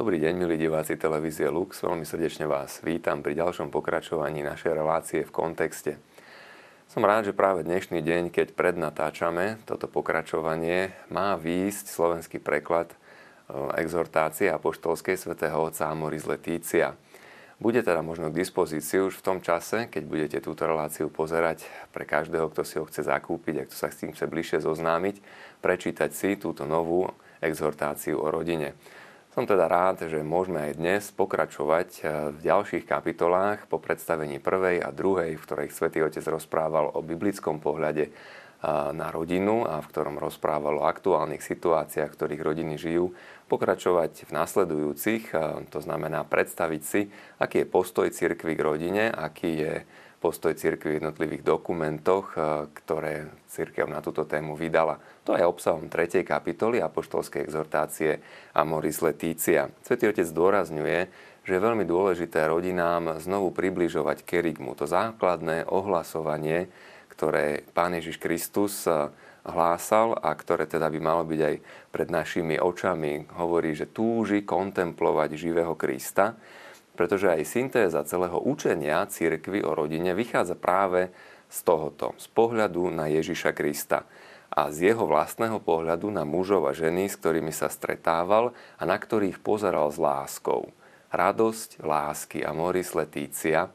Dobrý deň, milí diváci televízie Lux. Veľmi srdečne vás vítam pri ďalšom pokračovaní našej relácie v kontexte. Som rád, že práve dnešný deň, keď prednatáčame toto pokračovanie, má výjsť slovenský preklad e, exhortácie apoštolskej svätého otca Amoris Letícia. Bude teda možno k dispozícii už v tom čase, keď budete túto reláciu pozerať pre každého, kto si ho chce zakúpiť a kto sa s tým chce bližšie zoznámiť, prečítať si túto novú exhortáciu o rodine. Som teda rád, že môžeme aj dnes pokračovať eh, v ďalších kapitolách po predstavení prvej a druhej, v ktorej Svätý Otec rozprával o biblickom pohľade eh, na rodinu a v ktorom rozprával o aktuálnych situáciách, v ktorých rodiny žijú, pokračovať v nasledujúcich, eh, to znamená predstaviť si, aký je postoj cirkvy k rodine, aký je postoj cirkvi v jednotlivých dokumentoch, ktoré cirkev na túto tému vydala. To je obsahom 3. kapitoly apoštolskej exhortácie Amoris Letícia. Svetý Otec zdôrazňuje, že je veľmi dôležité rodinám znovu približovať kerigmu, to základné ohlasovanie, ktoré Pán Ježiš Kristus eh, hlásal a ktoré teda by malo byť aj pred našimi očami. Hovorí, že túži kontemplovať živého Krista, pretože aj syntéza celého učenia církvy o rodine vychádza práve z tohoto, z pohľadu na Ježiša Krista a z jeho vlastného pohľadu na mužov a ženy, s ktorými sa stretával a na ktorých pozeral s láskou. Radosť lásky a Moris Letícia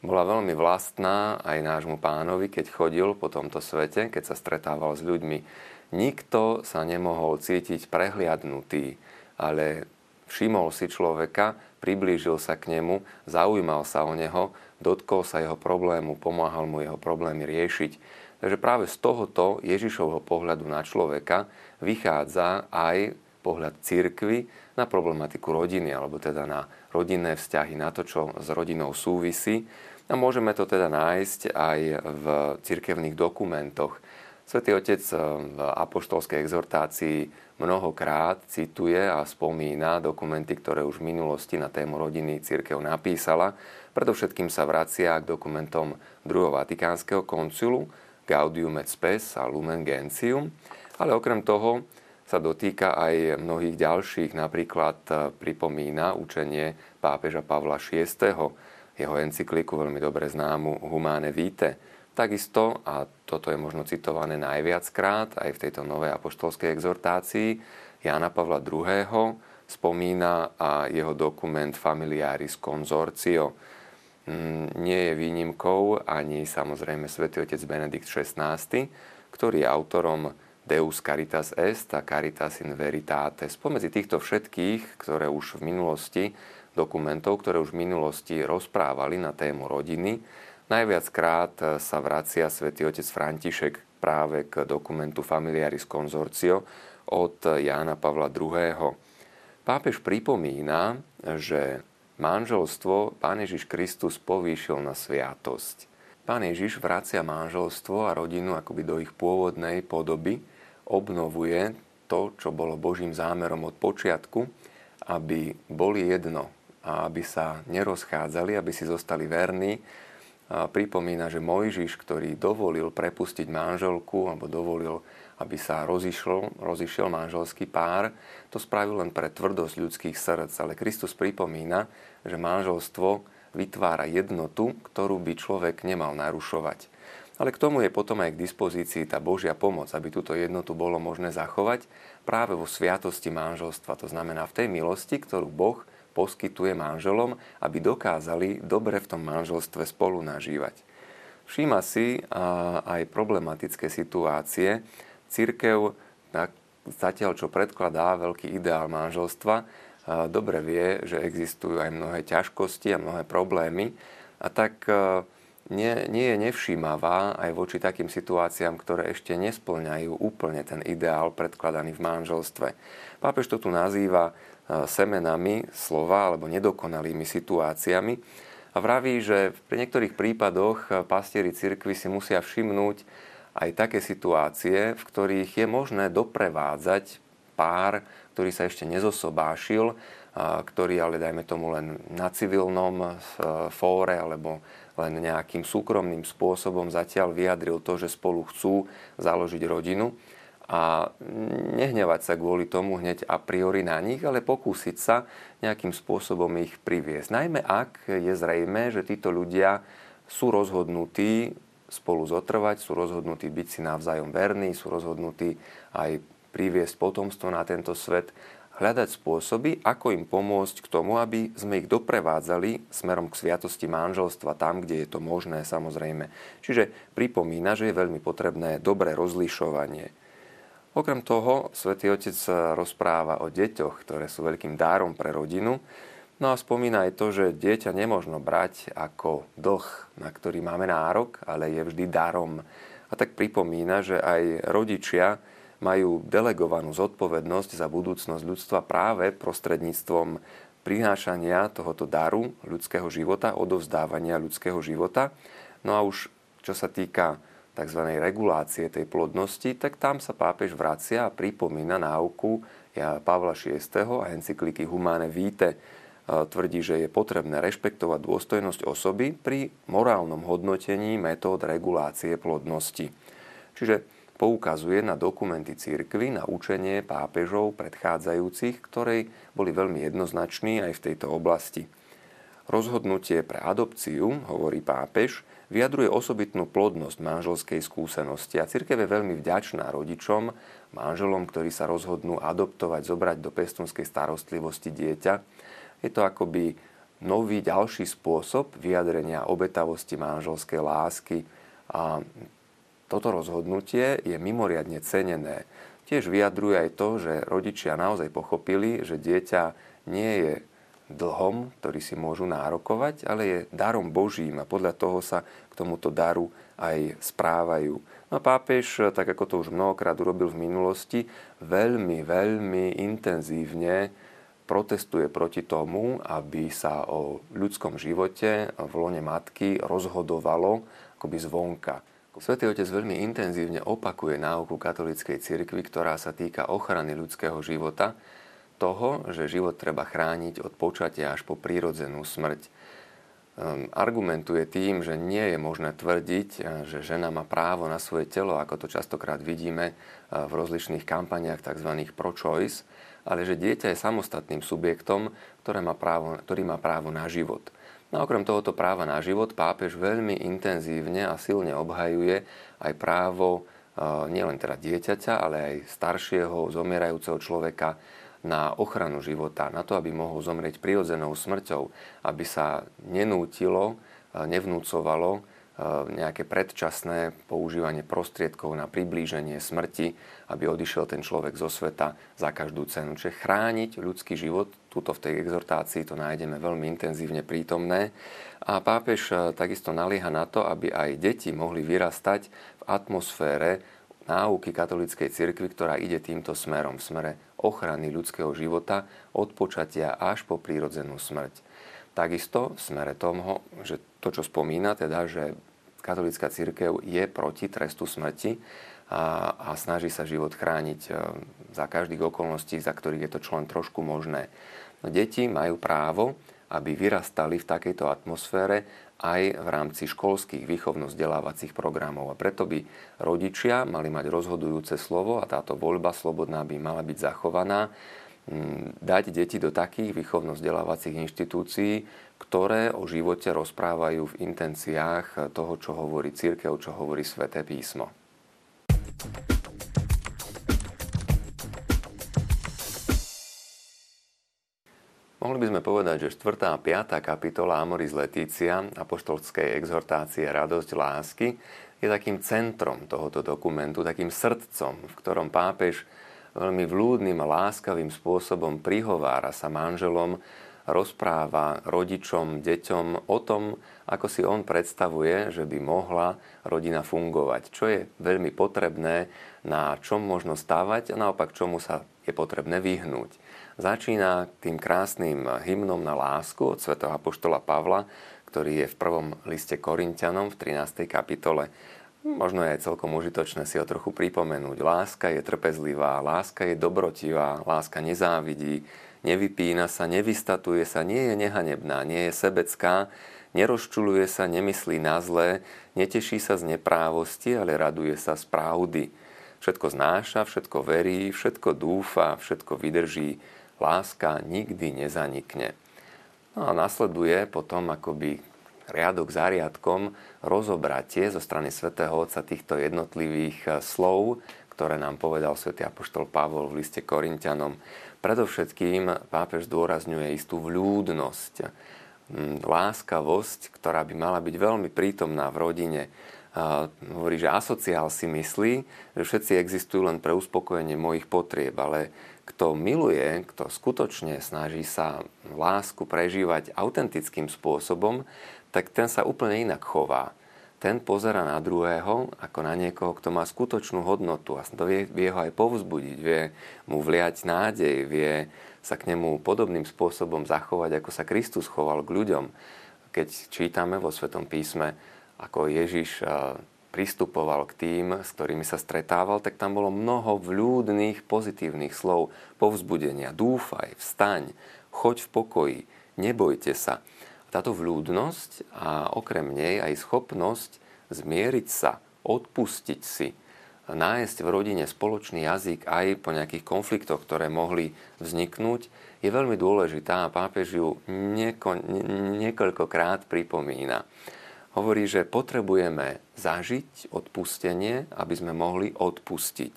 bola veľmi vlastná aj nášmu pánovi, keď chodil po tomto svete, keď sa stretával s ľuďmi. Nikto sa nemohol cítiť prehliadnutý, ale všimol si človeka, priblížil sa k nemu, zaujímal sa o neho, dotkol sa jeho problému, pomáhal mu jeho problémy riešiť Takže práve z tohoto Ježišovho pohľadu na človeka vychádza aj pohľad cirkvy na problematiku rodiny, alebo teda na rodinné vzťahy, na to, čo s rodinou súvisí. A môžeme to teda nájsť aj v cirkevných dokumentoch. Svetý Otec v apoštolskej exhortácii mnohokrát cituje a spomína dokumenty, ktoré už v minulosti na tému rodiny církev napísala. Predovšetkým sa vracia k dokumentom druhého Vatikánskeho koncilu, Gaudium et Spes a Lumen Gentium, ale okrem toho sa dotýka aj mnohých ďalších, napríklad e, pripomína učenie pápeža Pavla VI, jeho encykliku veľmi dobre známu Humane Vitae. Takisto, a toto je možno citované najviackrát aj v tejto novej apoštolskej exhortácii, Jana Pavla II. spomína a jeho dokument Familiaris Consortio, Mm, nie je výnimkou ani samozrejme svätý otec Benedikt XVI, ktorý je autorom Deus Caritas Est a Caritas in Veritate. Spomedzi týchto všetkých, ktoré už v minulosti, dokumentov, ktoré už v minulosti rozprávali na tému rodiny, najviackrát sa vracia svätý otec František práve k dokumentu Familiaris Consortio od Jána Pavla II. Pápež pripomína, že manželstvo Pán Ježiš Kristus povýšil na sviatosť. Pán Ježiš vracia manželstvo a rodinu akoby do ich pôvodnej podoby, obnovuje to, čo bolo Božím zámerom od počiatku, aby boli jedno a aby sa nerozchádzali, aby si zostali verní. Pripomína, že Mojžiš, ktorý dovolil prepustiť manželku alebo dovolil aby sa rozišiel, rozišiel manželský pár. To spravil len pre tvrdosť ľudských srdc, ale Kristus pripomína, že manželstvo vytvára jednotu, ktorú by človek nemal narušovať. Ale k tomu je potom aj k dispozícii tá Božia pomoc, aby túto jednotu bolo možné zachovať práve vo sviatosti manželstva. To znamená v tej milosti, ktorú Boh poskytuje manželom, aby dokázali dobre v tom manželstve spolu nažívať. Všíma si aj problematické situácie, církev zatiaľ, čo predkladá veľký ideál manželstva, dobre vie, že existujú aj mnohé ťažkosti a mnohé problémy a tak nie, nie je nevšímavá aj voči takým situáciám, ktoré ešte nesplňajú úplne ten ideál predkladaný v manželstve. Pápež to tu nazýva semenami slova alebo nedokonalými situáciami a vraví, že pri niektorých prípadoch pastieri cirkvy si musia všimnúť, aj také situácie, v ktorých je možné doprevádzať pár, ktorý sa ešte nezosobášil, ktorý ale dajme tomu len na civilnom fóre alebo len nejakým súkromným spôsobom zatiaľ vyjadril to, že spolu chcú založiť rodinu. A nehnevať sa kvôli tomu hneď a priori na nich, ale pokúsiť sa nejakým spôsobom ich priviesť. Najmä ak je zrejme, že títo ľudia sú rozhodnutí spolu zotrvať, sú rozhodnutí byť si navzájom verní, sú rozhodnutí aj priviesť potomstvo na tento svet, hľadať spôsoby, ako im pomôcť k tomu, aby sme ich doprevádzali smerom k sviatosti manželstva tam, kde je to možné, samozrejme. Čiže pripomína, že je veľmi potrebné dobré rozlišovanie Okrem toho, svätý Otec rozpráva o deťoch, ktoré sú veľkým dárom pre rodinu. No a spomína aj to, že dieťa nemôžno brať ako dlh, na ktorý máme nárok, ale je vždy darom. A tak pripomína, že aj rodičia majú delegovanú zodpovednosť za budúcnosť ľudstva práve prostredníctvom prinášania tohoto daru ľudského života, odovzdávania ľudského života. No a už čo sa týka tzv. regulácie tej plodnosti, tak tam sa pápež vracia a pripomína náuku Pavla VI. a encykliky Humane Vitae. Tvrdí, že je potrebné rešpektovať dôstojnosť osoby pri morálnom hodnotení metód regulácie plodnosti. Čiže poukazuje na dokumenty církvy, na učenie pápežov predchádzajúcich, ktorí boli veľmi jednoznační aj v tejto oblasti. Rozhodnutie pre adopciu, hovorí pápež, vyjadruje osobitnú plodnosť manželskej skúsenosti a cirkev je veľmi vďačná rodičom, manželom, ktorí sa rozhodnú adoptovať, zobrať do pestunskej starostlivosti dieťa. Je to akoby nový ďalší spôsob vyjadrenia obetavosti manželskej lásky a toto rozhodnutie je mimoriadne cenené. Tiež vyjadruje aj to, že rodičia naozaj pochopili, že dieťa nie je dlhom, ktorý si môžu nárokovať, ale je darom Božím a podľa toho sa k tomuto daru aj správajú. No a pápež, tak ako to už mnohokrát urobil v minulosti, veľmi, veľmi intenzívne protestuje proti tomu, aby sa o ľudskom živote v lone matky rozhodovalo akoby zvonka. Svetý Otec veľmi intenzívne opakuje náuku katolíckej cirkvi, ktorá sa týka ochrany ľudského života, toho, že život treba chrániť od počatia až po prírodzenú smrť. Ehm, argumentuje tým, že nie je možné tvrdiť, že žena má právo na svoje telo, ako to častokrát vidíme v rozličných kampaniách tzv. pro-choice, ale že dieťa je samostatným subjektom, ktoré má právo, ktorý má právo na život. No a okrem tohoto práva na život pápež veľmi intenzívne a silne obhajuje aj právo nielen teda dieťaťa, ale aj staršieho, zomierajúceho človeka na ochranu života, na to, aby mohol zomrieť prirodzenou smrťou, aby sa nenútilo, e, nevnúcovalo e, nejaké predčasné používanie prostriedkov na priblíženie smrti, aby odišiel ten človek zo sveta za každú cenu. Čiže chrániť ľudský život, tuto v tej exhortácii to nájdeme veľmi intenzívne prítomné. A pápež e, takisto nalieha na to, aby aj deti mohli vyrastať v atmosfére náuky katolíckej cirkvi, ktorá ide týmto smerom, v smere ochrany ľudského života od počatia až po prírodzenú smrť. Takisto v smere toho, že to, čo spomína, teda, že katolícka církev je proti trestu smrti a, a snaží sa život chrániť e, za každých okolností, za ktorých je to člen trošku možné. Deti majú právo, aby vyrastali v takejto atmosfére aj v rámci školských výchovno-vzdelávacích programov. A preto by rodičia mali mať rozhodujúce slovo a táto voľba slobodná by mala byť zachovaná mm, dať deti do takých výchovno-vzdelávacích inštitúcií, ktoré o živote rozprávajú v intenciách toho, čo hovorí církev, čo hovorí sväté písmo. Mohli by sme povedať, že 4. a 5. kapitola Amoris Letícia, apoštolskej exhortácie Radosť lásky, je takým centrom tohoto dokumentu, takým srdcom, v ktorom pápež veľmi vlúdnym a láskavým spôsobom prihovára sa manželom, rozpráva rodičom, deťom o tom, ako si on predstavuje, že by mohla rodina fungovať, čo je veľmi potrebné, na čom možno stávať a naopak čomu sa je potrebné vyhnúť začína tým krásnym hymnom na lásku od svätého apoštola Pavla, ktorý je v prvom liste Korintianom v 13. kapitole. Možno je aj celkom užitočné si ho trochu pripomenúť. Láska je trpezlivá, láska je dobrotivá, láska nezávidí, nevypína sa, nevystatuje sa, nie je nehanebná, nie je sebecká, nerozčuluje sa, nemyslí na zlé, neteší sa z neprávosti, ale raduje sa z pravdy Všetko znáša, všetko verí, všetko dúfa, všetko vydrží. Láska nikdy nezanikne. No a nasleduje potom akoby riadok za riadkom rozobratie zo strany svätého Otca týchto jednotlivých eh, slov, ktoré nám povedal svätý Apoštol Pavol v liste Korintianom. Predovšetkým pápež zdôrazňuje istú vľúdnosť, hm, láskavosť, ktorá by mala byť veľmi prítomná v rodine. Hovorí, že asociál si myslí, že všetci existujú len pre uspokojenie mojich potrieb, ale kto miluje, kto skutočne snaží sa lásku prežívať autentickým spôsobom, tak ten sa úplne inak chová. Ten pozera na druhého ako na niekoho, kto má skutočnú hodnotu a to vie, vie ho aj povzbudiť, vie mu vliať nádej, vie sa k nemu podobným spôsobom zachovať, ako sa Kristus choval k ľuďom. Keď čítame vo Svetom písme, ako Ježiš pristupoval k tým, s ktorými sa stretával, tak tam bolo mnoho vľúdnych, pozitívnych slov, povzbudenia. Dúfaj, vstaň, choď v pokoji, nebojte sa. Táto vľúdnosť a okrem nej aj schopnosť zmieriť sa, odpustiť si, nájsť v rodine spoločný jazyk aj po nejakých konfliktoch, ktoré mohli vzniknúť, je veľmi dôležitá a pápež ju nieko, niekoľkokrát pripomína. Hovorí, že potrebujeme zažiť odpustenie, aby sme mohli odpustiť.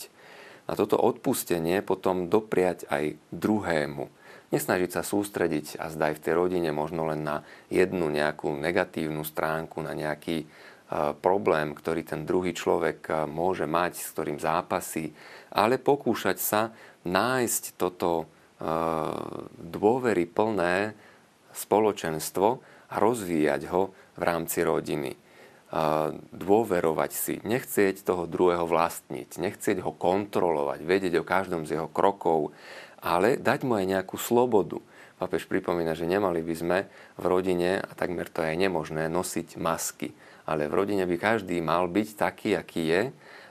A toto odpustenie potom dopriať aj druhému nesnažiť sa sústrediť a zdaj v tej rodine možno len na jednu nejakú negatívnu stránku, na nejaký e, problém, ktorý ten druhý človek e, môže mať, s ktorým zápasí, ale pokúšať sa nájsť toto e, dôvery plné spoločenstvo a rozvíjať ho v rámci rodiny. Dôverovať si, nechcieť toho druhého vlastniť, nechcieť ho kontrolovať, vedieť o každom z jeho krokov, ale dať mu aj nejakú slobodu. Papež pripomína, že nemali by sme v rodine, a takmer to je aj nemožné, nosiť masky. Ale v rodine by každý mal byť taký, aký je,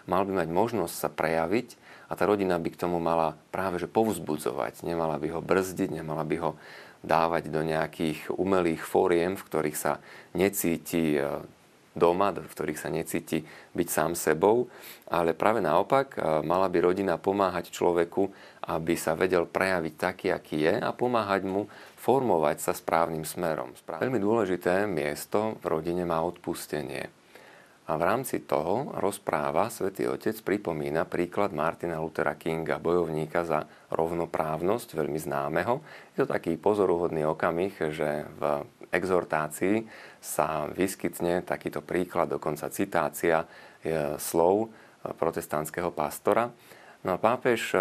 mal by mať možnosť sa prejaviť a tá rodina by k tomu mala práve že povzbudzovať. Nemala by ho brzdiť, nemala by ho dávať do nejakých umelých fóriem, v ktorých sa necíti e, doma, v ktorých sa necíti byť sám sebou, ale práve naopak mala by rodina pomáhať človeku, aby sa vedel prejaviť taký, aký je a pomáhať mu formovať sa správnym smerom. Veľmi dôležité miesto v rodine má odpustenie. A v rámci toho rozpráva svätý Otec pripomína príklad Martina Luthera Kinga, bojovníka za rovnoprávnosť, veľmi známeho. Je to taký pozoruhodný okamih, že v exhortácii sa vyskytne takýto príklad, dokonca citácia e, slov e, protestantského pastora. No a pápež e,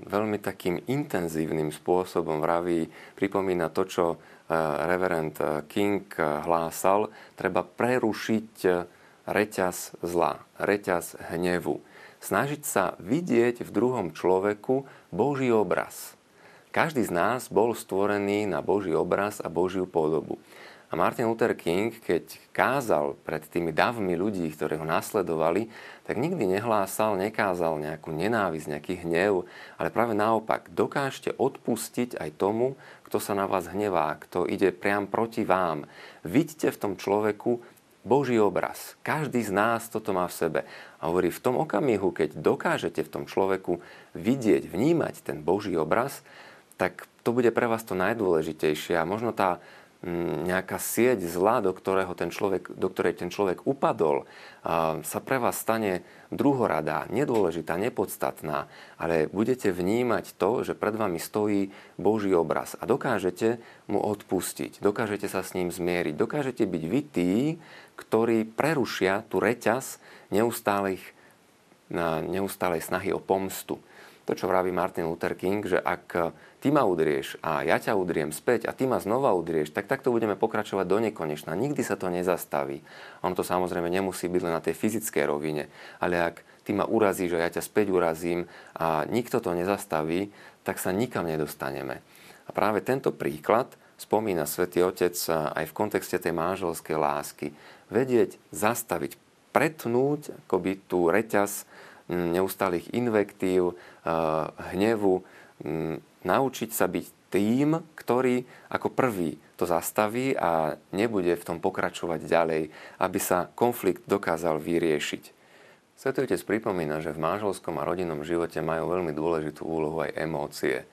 veľmi takým intenzívnym spôsobom vraví, pripomína to, čo reverend King hlásal, treba prerušiť reťaz zla, reťaz hnevu. Snažiť sa vidieť v druhom človeku Boží obraz. Každý z nás bol stvorený na Boží obraz a Božiu podobu. A Martin Luther King, keď kázal pred tými davmi ľudí, ktorí ho nasledovali, tak nikdy nehlásal, nekázal nejakú nenávisť, nejaký hnev, ale práve naopak, dokážte odpustiť aj tomu, kto sa na vás hnevá, kto ide priam proti vám. Vidíte v tom človeku Boží obraz. Každý z nás toto má v sebe. A hovorí, v tom okamihu, keď dokážete v tom človeku vidieť, vnímať ten Boží obraz, tak to bude pre vás to najdôležitejšie. A možno tá nejaká sieť zla, do, ktorého ten človek, do ktorej ten človek upadol, sa pre vás stane druhoradá, nedôležitá, nepodstatná, ale budete vnímať to, že pred vami stojí Boží obraz a dokážete mu odpustiť, dokážete sa s ním zmieriť, dokážete byť vy tí, ktorí prerušia tú reťaz neustálej, neustálej snahy o pomstu. To, čo vraví Martin Luther King, že ak ty ma udrieš a ja ťa udriem späť a ty ma znova udrieš, tak takto budeme pokračovať do nekonečna. Nikdy sa to nezastaví. Ono to samozrejme nemusí byť len na tej fyzickej rovine, ale ak ty ma urazíš a ja ťa späť urazím a nikto to nezastaví, tak sa nikam nedostaneme. A práve tento príklad spomína svätý Otec aj v kontexte tej manželskej lásky vedieť zastaviť, pretnúť akoby tú reťaz neustálých invektív, hnevu, naučiť sa byť tým, ktorý ako prvý to zastaví a nebude v tom pokračovať ďalej, aby sa konflikt dokázal vyriešiť. Svetý Otec pripomína, že v manželskom a rodinnom živote majú veľmi dôležitú úlohu aj emócie.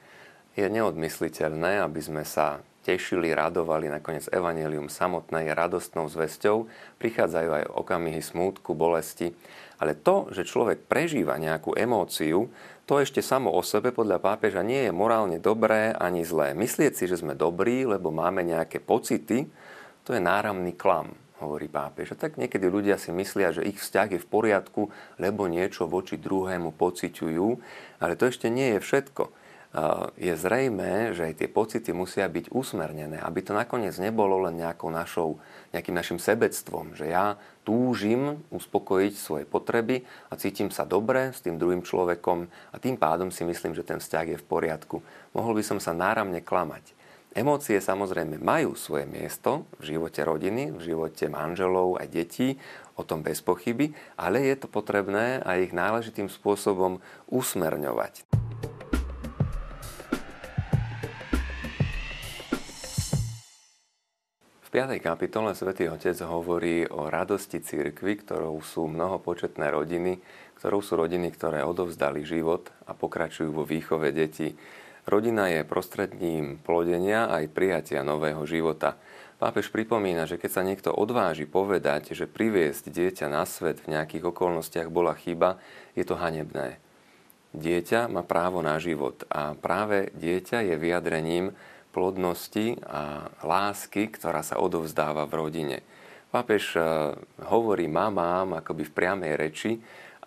Je neodmysliteľné, aby sme sa tešili, radovali. Nakoniec Evangelium samotné je radostnou zväzťou. Prichádzajú aj okamihy smútku, bolesti. Ale to, že človek prežíva nejakú emóciu, to ešte samo o sebe podľa pápeža nie je morálne dobré ani zlé. Myslieť si, že sme dobrí, lebo máme nejaké pocity, to je náramný klam hovorí pápež. A tak niekedy ľudia si myslia, že ich vzťah je v poriadku, lebo niečo voči druhému pociťujú, ale to ešte nie je všetko. Je zrejme, že aj tie pocity musia byť usmernené, aby to nakoniec nebolo len nejakou našou, nejakým našim sebectvom, že ja túžim uspokojiť svoje potreby a cítim sa dobre s tým druhým človekom a tým pádom si myslím, že ten vzťah je v poriadku. Mohol by som sa náramne klamať. Emócie samozrejme majú svoje miesto v živote rodiny, v živote manželov a detí, o tom bez pochyby, ale je to potrebné aj ich náležitým spôsobom usmerňovať. V 5. kapitole svätý Otec hovorí o radosti cirkvy, ktorou sú mnohopočetné rodiny, ktorou sú rodiny, ktoré odovzdali život a pokračujú vo výchove detí. Rodina je prostredním plodenia aj prijatia nového života. Pápež pripomína, že keď sa niekto odváži povedať, že priviesť dieťa na svet v nejakých okolnostiach bola chyba, je to hanebné. Dieťa má právo na život a práve dieťa je vyjadrením plodnosti a lásky, ktorá sa odovzdáva v rodine. Pápež e, hovorí mamám akoby v priamej reči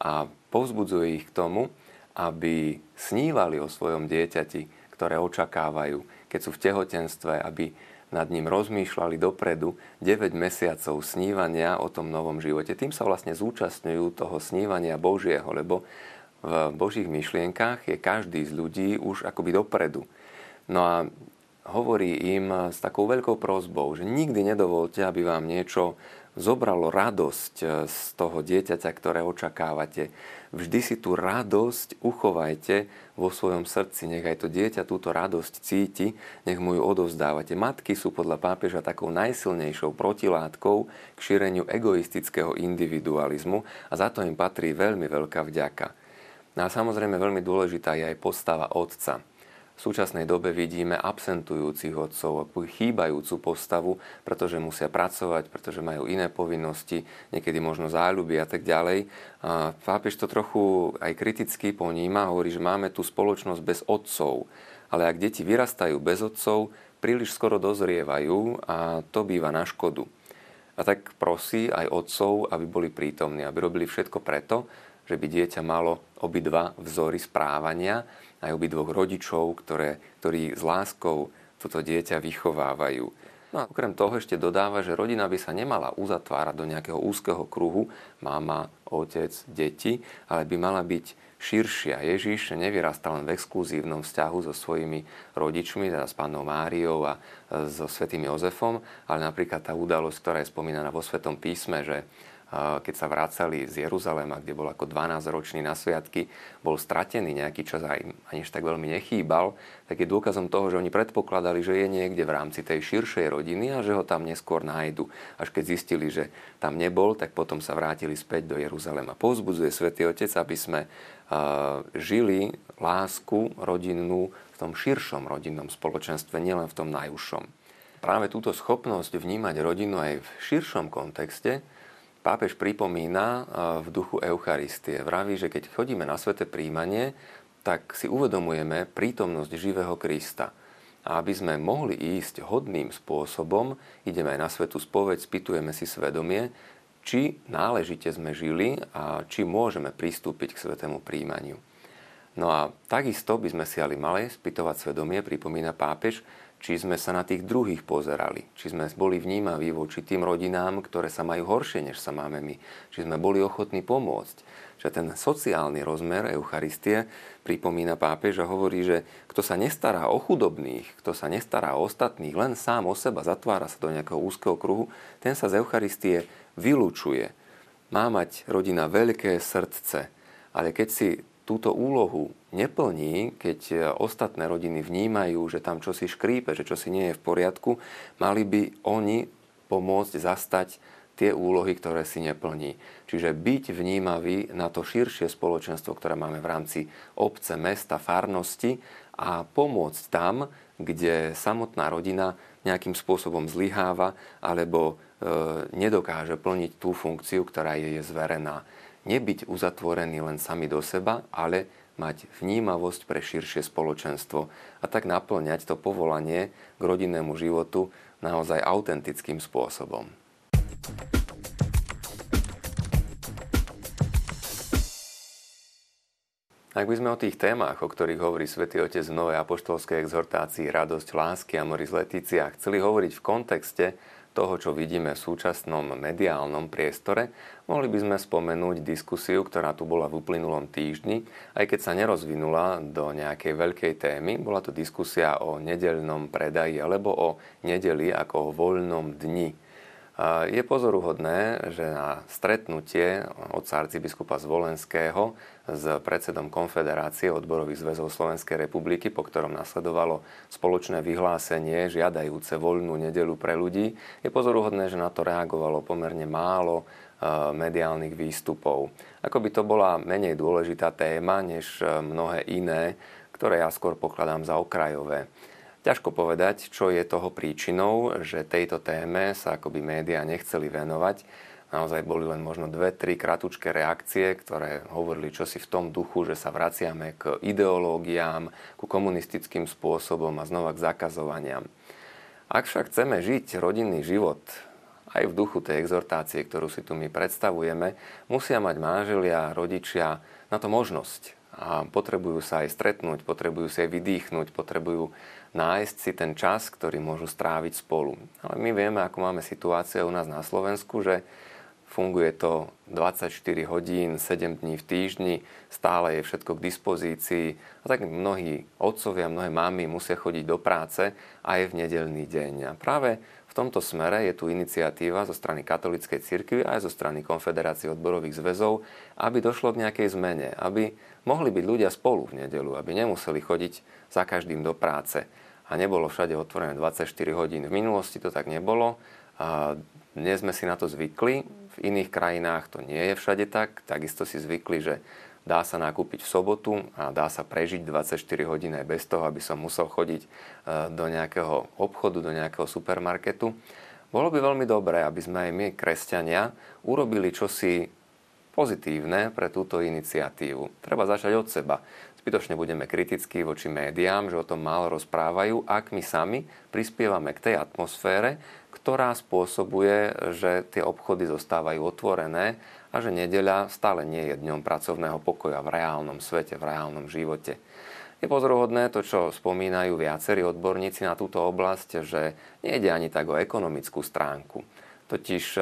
a povzbudzuje ich k tomu, aby snívali o svojom dieťati, ktoré očakávajú, keď sú v tehotenstve, aby nad ním rozmýšľali dopredu 9 mesiacov snívania o tom novom živote. Tým sa vlastne zúčastňujú toho snívania Božieho, lebo v Božích myšlienkách je každý z ľudí už akoby dopredu. No a hovorí im s takou veľkou prozbou, že nikdy nedovolte, aby vám niečo zobralo radosť e, z toho dieťaťa, ktoré očakávate. Vždy si tú radosť uchovajte vo svojom srdci. Nech aj to dieťa túto radosť cíti, nech mu ju odovzdávate. Matky sú podľa pápeža takou najsilnejšou protilátkou k šíreniu egoistického individualizmu a za to im patrí veľmi veľká vďaka. No a samozrejme veľmi dôležitá je aj postava otca súčasnej dobe vidíme absentujúcich otcov, chýbajúcu postavu, pretože musia pracovať, pretože majú iné povinnosti, niekedy možno záľuby a tak ďalej. A pápež to trochu aj kriticky poníma, hovorí, že máme tu spoločnosť bez otcov. Ale ak deti vyrastajú bez otcov, príliš skoro dozrievajú a to býva na škodu. A tak prosí aj otcov, aby boli prítomní, aby robili všetko preto, že by dieťa malo obidva vzory správania, aj obidvoch rodičov, ktoré, ktorí s láskou toto dieťa vychovávajú. No a okrem toho ešte dodáva, že rodina by sa nemala uzatvárať do nejakého úzkeho kruhu, mama, otec, deti, ale by mala byť širšia. Ježiš nevyrastal len v exkluzívnom vzťahu so svojimi rodičmi, teda s pánom Máriou a so svetým Jozefom, ale napríklad tá udalosť, ktorá je spomínaná vo Svetom písme, že keď sa vracali z Jeruzalema, kde bol ako 12-ročný na sviatky, bol stratený nejaký čas a aniž tak veľmi nechýbal, tak je dôkazom toho, že oni predpokladali, že je niekde v rámci tej širšej rodiny a že ho tam neskôr nájdu. Až keď zistili, že tam nebol, tak potom sa vrátili späť do Jeruzalema. Povzbudzuje svätý Otec, aby sme žili lásku rodinnú v tom širšom rodinnom spoločenstve, nielen v tom najúžšom. Práve túto schopnosť vnímať rodinu aj v širšom kontexte pápež pripomína e, v duchu Eucharistie. Vraví, že keď chodíme na sveté príjmanie, tak si uvedomujeme prítomnosť živého Krista. A aby sme mohli ísť hodným spôsobom, ideme aj na svetú spoveď, spýtujeme si svedomie, či náležite sme žili a či môžeme pristúpiť k svetému príjmaniu. No a takisto by sme si ale mali spýtovať svedomie, pripomína pápež, či sme sa na tých druhých pozerali, či sme boli vnímaví voči tým rodinám, ktoré sa majú horšie, než sa máme my, či sme boli ochotní pomôcť. Že ten sociálny rozmer Eucharistie pripomína pápež a hovorí, že kto sa nestará o chudobných, kto sa nestará o ostatných, len sám o seba zatvára sa do nejakého úzkeho kruhu, ten sa z Eucharistie vylúčuje. Má mať rodina veľké srdce, ale keď si túto úlohu neplní, keď e, ostatné rodiny vnímajú, že tam čosi škrípe, že čosi nie je v poriadku, mali by oni pomôcť zastať tie úlohy, ktoré si neplní. Čiže byť vnímavý na to širšie spoločenstvo, ktoré máme v rámci obce, mesta, farnosti a pomôcť tam, kde samotná rodina nejakým spôsobom zlyháva alebo e, nedokáže plniť tú funkciu, ktorá je, je zverená. Nebyť uzatvorený len sami do seba, ale mať vnímavosť pre širšie spoločenstvo a tak naplňať to povolanie k rodinnému životu naozaj autentickým spôsobom. Ak by sme o tých témach, o ktorých hovorí svätý Otec v Novej apoštolskej exhortácii Radosť, lásky a Moris Letícia, chceli hovoriť v kontexte toho, čo vidíme v súčasnom mediálnom priestore, mohli by sme spomenúť diskusiu, ktorá tu bola v uplynulom týždni, aj keď sa nerozvinula do nejakej veľkej témy. Bola to diskusia o nedeľnom predaji alebo o nedeli ako o voľnom dni je pozoruhodné, že na stretnutie otca arcibiskupa Zvolenského s predsedom Konfederácie odborových zväzov Slovenskej republiky, po ktorom nasledovalo spoločné vyhlásenie žiadajúce voľnú nedelu pre ľudí, je pozoruhodné, že na to reagovalo pomerne málo mediálnych výstupov. Ako by to bola menej dôležitá téma než mnohé iné, ktoré ja skôr pokladám za okrajové. Ťažko povedať, čo je toho príčinou, že tejto téme sa akoby médiá nechceli venovať. Naozaj boli len možno dve, tri kratučké reakcie, ktoré hovorili čosi v tom duchu, že sa vraciame k ideológiám, ku komunistickým spôsobom a znova k zakazovaniam. Ak však chceme žiť rodinný život aj v duchu tej exhortácie, ktorú si tu my predstavujeme, musia mať manželia, rodičia na to možnosť. A potrebujú sa aj stretnúť, potrebujú si aj vydýchnuť, potrebujú nájsť si ten čas, ktorý môžu stráviť spolu. Ale my vieme, ako máme situáciu u nás na Slovensku, že funguje to 24 hodín, 7 dní v týždni, stále je všetko k dispozícii. A tak mnohí otcovia, mnohé mamy musia chodiť do práce aj v nedelný deň. A práve v tomto smere je tu iniciatíva zo strany katolíckej cirkvi aj zo strany Konfederácie odborových zväzov, aby došlo k nejakej zmene, aby mohli byť ľudia spolu v nedelu, aby nemuseli chodiť za každým do práce a nebolo všade otvorené 24 hodín. V minulosti to tak nebolo. A dnes sme si na to zvykli. V iných krajinách to nie je všade tak. Takisto si zvykli, že dá sa nakúpiť v sobotu a dá sa prežiť 24 hodín aj bez toho, aby som musel chodiť e, do nejakého obchodu, do nejakého supermarketu. Bolo by veľmi dobré, aby sme aj my, kresťania, urobili čosi pozitívne pre túto iniciatívu. Treba začať od seba zbytočne budeme kritickí voči médiám, že o tom málo rozprávajú, ak my sami prispievame k tej atmosfére, ktorá spôsobuje, že tie obchody zostávajú otvorené a že nedeľa stále nie je dňom pracovného pokoja v reálnom svete, v reálnom živote. Je pozoruhodné to, čo spomínajú viacerí odborníci na túto oblasť, že nejde ani tak o ekonomickú stránku. Totiž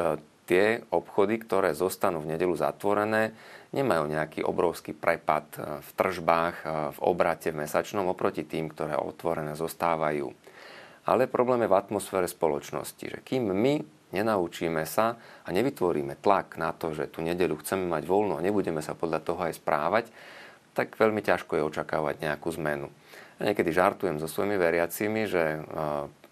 tie obchody, ktoré zostanú v nedelu zatvorené, nemajú nejaký obrovský prepad e, v tržbách, e, v obrate v mesačnom oproti tým, ktoré otvorené zostávajú. Ale problém je v atmosfére spoločnosti, že kým my nenaučíme sa a nevytvoríme tlak na to, že tú nedelu chceme mať voľno a nebudeme sa podľa toho aj správať, tak veľmi ťažko je očakávať nejakú zmenu. Ja niekedy žartujem so svojimi veriacimi, že e,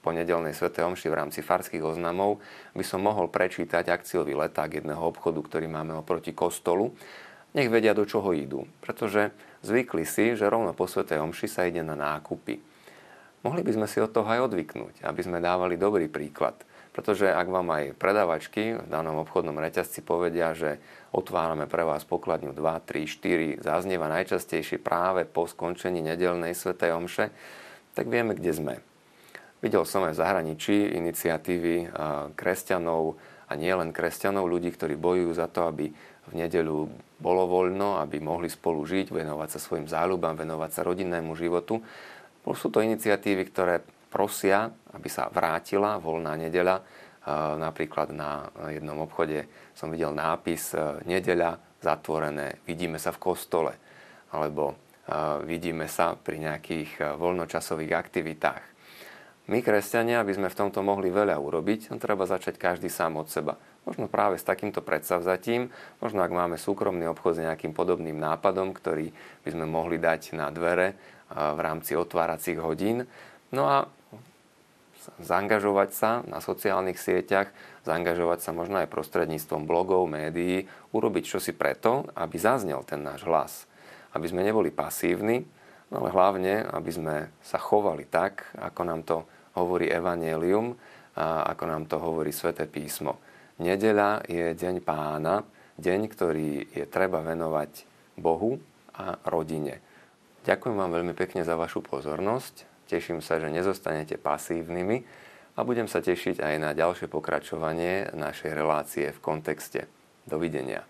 po nedelnej Sv. Omši v rámci farských oznamov by som mohol prečítať akciový leták jedného obchodu, ktorý máme oproti kostolu. Nech vedia, do čoho idú. Pretože zvykli si, že rovno po Sv. Omši sa ide na nákupy. Mohli by sme si od toho aj odvyknúť, aby sme dávali dobrý príklad. Pretože ak vám aj predavačky v danom obchodnom reťazci povedia, že otvárame pre vás pokladňu 2, 3, 4, zaznieva najčastejšie práve po skončení nedelnej Sv. Omše, tak vieme, kde sme. Videl som aj v zahraničí iniciatívy kresťanov a nie len kresťanov, ľudí, ktorí bojujú za to, aby v nedeľu bolo voľno, aby mohli spolu žiť, venovať sa svojim záľubám, venovať sa rodinnému životu. Sú to iniciatívy, ktoré prosia, aby sa vrátila voľná nedeľa. Napríklad na jednom obchode som videl nápis nedeľa zatvorené, vidíme sa v kostole. Alebo vidíme sa pri nejakých voľnočasových aktivitách. My, kresťania, aby sme v tomto mohli veľa urobiť, treba začať každý sám od seba. Možno práve s takýmto predsavzatím, možno ak máme súkromný obchod s nejakým podobným nápadom, ktorý by sme mohli dať na dvere v rámci otváracích hodín. No a zaangažovať sa na sociálnych sieťach, zaangažovať sa možno aj prostredníctvom blogov, médií, urobiť čosi preto, aby zaznel ten náš hlas. Aby sme neboli pasívni, ale hlavne, aby sme sa chovali tak, ako nám to hovorí Evangelium a ako nám to hovorí Sveté písmo. Nedeľa je deň pána, deň, ktorý je treba venovať Bohu a rodine. Ďakujem vám veľmi pekne za vašu pozornosť. Teším sa, že nezostanete pasívnymi a budem sa tešiť aj na ďalšie pokračovanie našej relácie v kontexte. Dovidenia.